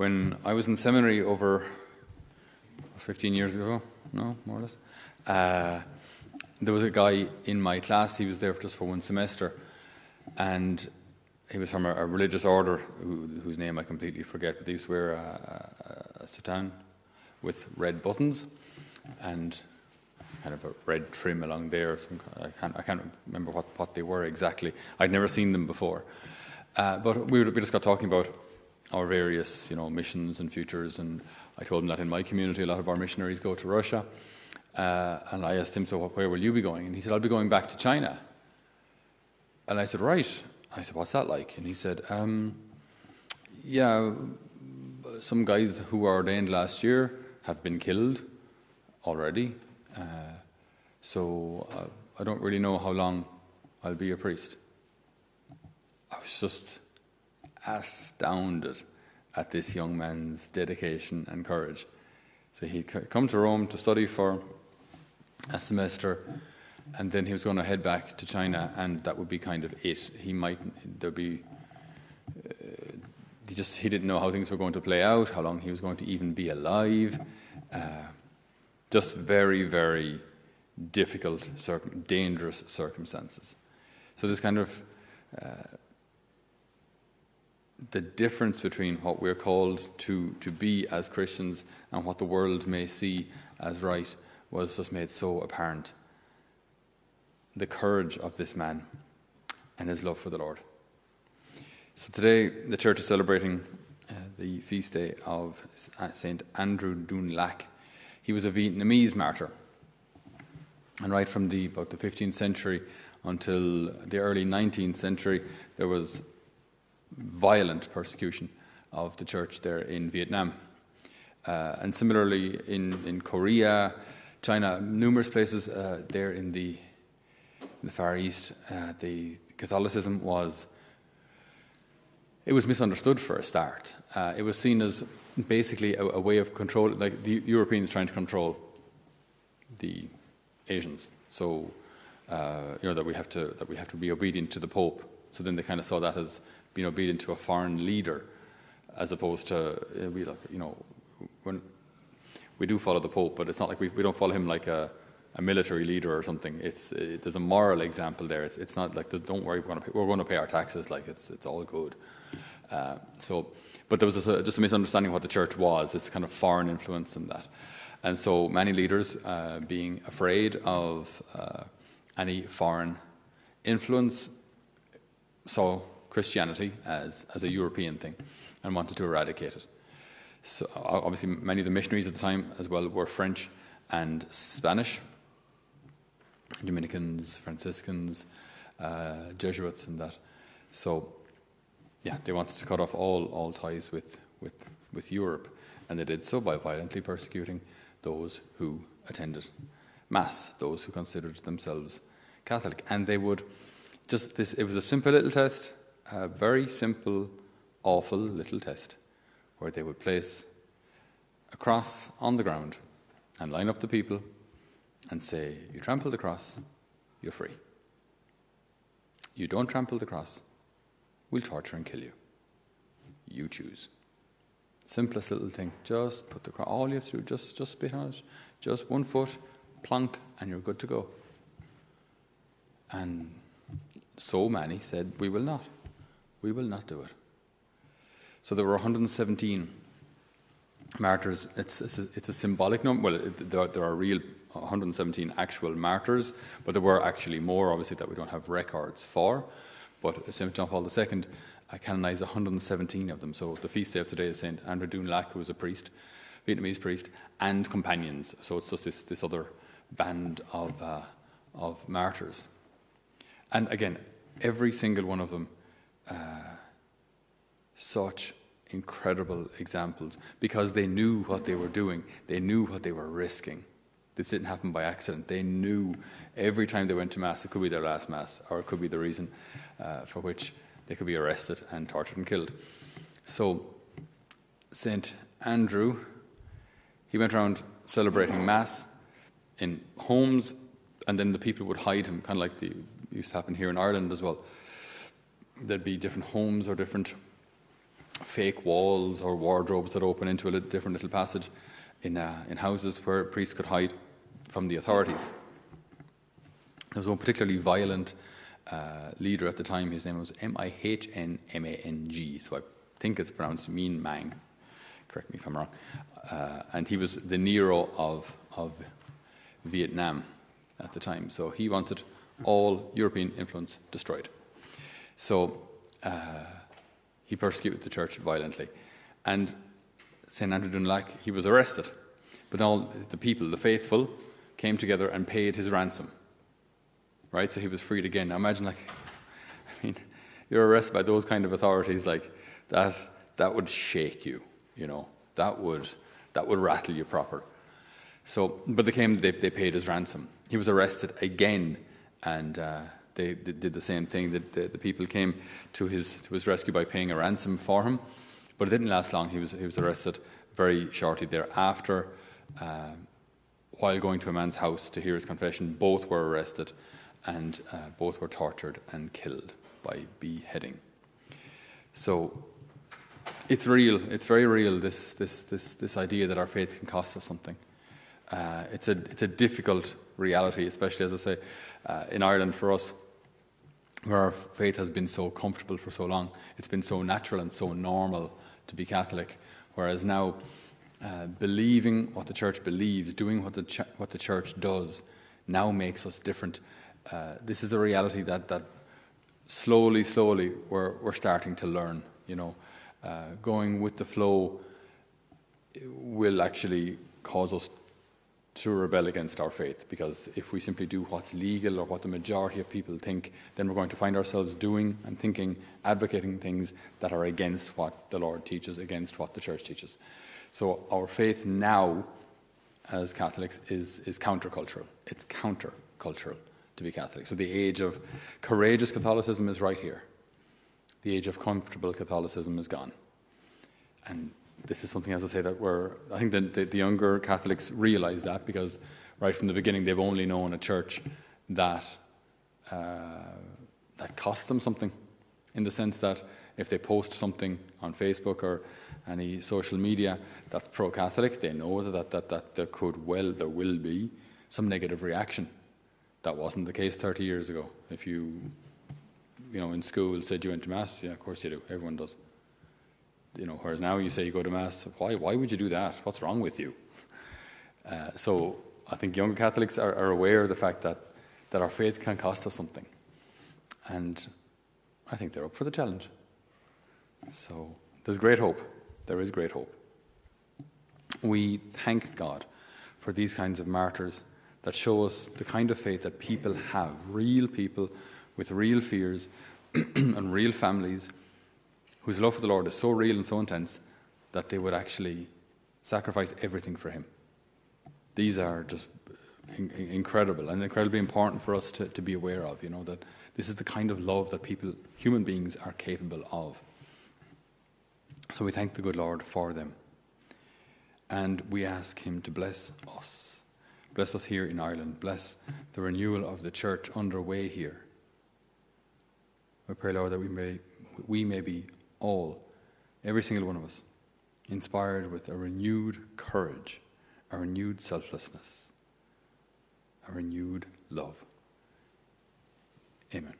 when I was in seminary over 15 years ago, no, more or less, uh, there was a guy in my class, he was there just for one semester, and he was from a, a religious order who, whose name I completely forget, but they used to wear a, a, a with red buttons and kind of a red trim along there. Some, I, can't, I can't remember what, what they were exactly. I'd never seen them before. Uh, but we, we just got talking about our various you know, missions and futures, and I told him that in my community a lot of our missionaries go to Russia. Uh, and I asked him, So where will you be going? And he said, I'll be going back to China. And I said, Right. I said, What's that like? And he said, um, Yeah, some guys who were ordained last year have been killed already. Uh, so uh, I don't really know how long I'll be a priest. I was just astounded at this young man's dedication and courage. So he'd come to Rome to study for a semester, and then he was going to head back to China, and that would be kind of it. He might there'd be. Uh, he just he didn't know how things were going to play out, how long he was going to even be alive. Uh, just very, very difficult, circum- dangerous circumstances. So this kind of uh, the difference between what we're called to, to be as Christians and what the world may see as right was just made so apparent. The courage of this man and his love for the Lord. So today, the church is celebrating uh, the feast day of St. Andrew Dung-Lac. He was a Vietnamese martyr. And right from the, about the 15th century until the early 19th century, there was violent persecution of the church there in Vietnam. Uh, and similarly in, in Korea, China, numerous places uh, there in the, in the Far East, uh, the Catholicism was it was misunderstood for a start. Uh, it was seen as basically a, a, way of control, like the Europeans trying to control the Asians. So uh, you know that we have to that we have to be obedient to the Pope. So then they kind of saw that as being obedient to a foreign leader, as opposed to uh, we like you know when we do follow the Pope, but it's not like we, we don't follow him like a, a military leader or something. It's it, there's a moral example there. It's, it's not like don't worry, we're going, to pay, we're going to pay our taxes. Like it's it's all good. Uh, so, but there was just a, just a, misunderstanding of what the church was. This kind of foreign influence and that, and so many leaders uh, being afraid of uh, any foreign influence saw Christianity as as a European thing and wanted to eradicate it. So obviously, many of the missionaries at the time as well were French and Spanish, Dominicans, Franciscans, uh, Jesuits, and that. So, yeah, they wanted to cut off all, all ties with, with, with Europe, and they did so by violently persecuting those who attended Mass, those who considered themselves Catholic. And they would just this, it was a simple little test, a very simple, awful little test where they would place a cross on the ground and line up the people and say, You trample the cross, you're free. You don't trample the cross, we'll torture and kill you. You choose. Simplest little thing. Just put the cross, all you have to do, just, just spit on it. Just one foot, plunk, and you're good to go. And so many said, We will not. We will not do it. So there were 117 martyrs. It's, it's, a, it's a symbolic number. Well, it, there, there, are, real 117 actual martyrs, but there were actually more, obviously, that we don't have records for. But St. John Paul II canonized 117 of them. So the feast day of today is St. Andrew Dung-Lac, who was a priest, Vietnamese priest, and companions. So it's just this, this other band of, uh, of martyrs. And again, every single one of them. Uh, such incredible examples because they knew what they were doing, they knew what they were risking. This didn't happen by accident. They knew every time they went to Mass, it could be their last Mass, or it could be the reason uh, for which they could be arrested and tortured and killed. So, St. Andrew, he went around celebrating Mass in homes, and then the people would hide him, kind of like the used to happen here in Ireland as well. There'd be different homes or different fake walls or wardrobes that open into a different little passage in, uh, in houses where priests could hide from the authorities. There was one particularly violent uh, leader at the time. His name was M I H N M A N G, so I think it's pronounced Minh Mang. Correct me if I'm wrong. Uh, and he was the Nero of, of Vietnam at the time. So he wanted all European influence destroyed. So uh, he persecuted the church violently. And St. Andrew Dung-Lac, he was arrested. But all the people, the faithful, came together and paid his ransom. Right? So he was freed again. Now imagine, like, I mean, you're arrested by those kind of authorities, like, that, that would shake you, you know. That would, that would rattle you proper. So, but they came, they, they paid his ransom. He was arrested again, and uh, they, did the same thing. The, the, people came to his, to his rescue by paying a ransom for him, but it didn't last long. He was, he was arrested very shortly thereafter. Uh, while going to a man's house to hear his confession, both were arrested and uh, both were tortured and killed by beheading. So it's real. It's very real. This this this this idea that our faith can cost us something. Uh, it's a it's a difficult reality, especially as I say, uh, in Ireland for us, where our faith has been so comfortable for so long. It's been so natural and so normal to be Catholic, whereas now. Uh, believing what the church believes, doing what the ch- what the church does, now makes us different. Uh, this is a reality that that slowly, slowly we're we're starting to learn. You know, uh, going with the flow will actually cause us to rebel against our faith because if we simply do what's legal or what the majority of people think, then we're going to find ourselves doing and thinking, advocating things that are against what the Lord teaches, against what the church teaches. So our faith now, as Catholics, is, is countercultural. It's countercultural to be Catholic. So the age of courageous Catholicism is right here. The age of comfortable Catholicism is gone. And this is something, as I say, that we're, I think that the, the younger Catholics realize that because right from the beginning they've only known a church that, uh, that costs them something in the sense that if they post something on Facebook or any social media that's pro-Catholic, they know that, that, that there could well, there will be some negative reaction. That wasn't the case 30 years ago. If you, you know, in school said you went to Mass, yeah, of course you do, everyone does you know, whereas now you say you go to mass, why? Why would you do that? What's wrong with you? Uh, so I think younger Catholics are, are, aware of the fact that that our faith can cost us something, and I think they're up for the challenge. So there's great hope. There is great hope. We thank God for these kinds of martyrs that show us the kind of faith that people have, real people with real fears and real families whose love for the Lord is so real and so intense that they would actually sacrifice everything for Him. These are just in- incredible and incredibly important for us to, to be aware of, you know, that this is the kind of love that people, human beings, are capable of. So we thank the good Lord for them. And we ask Him to bless us. Bless us here in Ireland. Bless the renewal of the church underway here. We pray, Lord, that we may, we may be all, every single one of us, inspired with a renewed courage, a renewed selflessness, a renewed love. Amen.